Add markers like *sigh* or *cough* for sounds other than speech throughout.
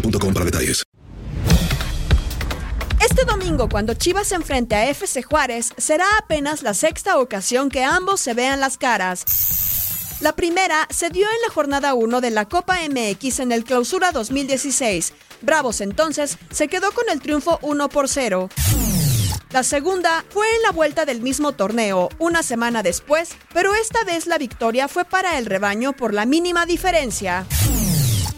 para detalles. Este domingo, cuando Chivas se enfrente a FC Juárez, será apenas la sexta ocasión que ambos se vean las caras. La primera se dio en la jornada 1 de la Copa MX en el Clausura 2016. Bravos entonces se quedó con el triunfo 1 por 0. La segunda fue en la vuelta del mismo torneo, una semana después, pero esta vez la victoria fue para el rebaño por la mínima diferencia.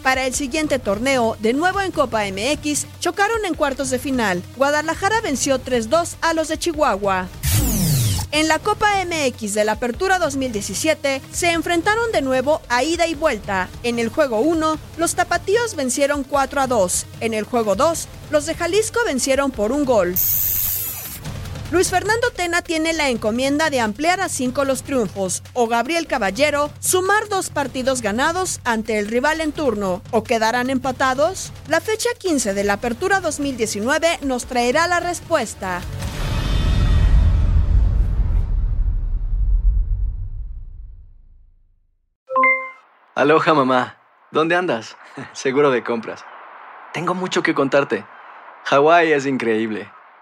Para el siguiente torneo, de nuevo en Copa MX, chocaron en cuartos de final. Guadalajara venció 3-2 a los de Chihuahua. En la Copa MX de la Apertura 2017 se enfrentaron de nuevo a ida y vuelta. En el juego 1, los tapatíos vencieron 4 a 2. En el juego 2, los de Jalisco vencieron por un gol. Luis Fernando Tena tiene la encomienda de ampliar a 5 los triunfos, o Gabriel Caballero sumar dos partidos ganados ante el rival en turno, o quedarán empatados. La fecha 15 de la Apertura 2019 nos traerá la respuesta. Aloha mamá, ¿dónde andas? *laughs* Seguro de compras. Tengo mucho que contarte. Hawái es increíble.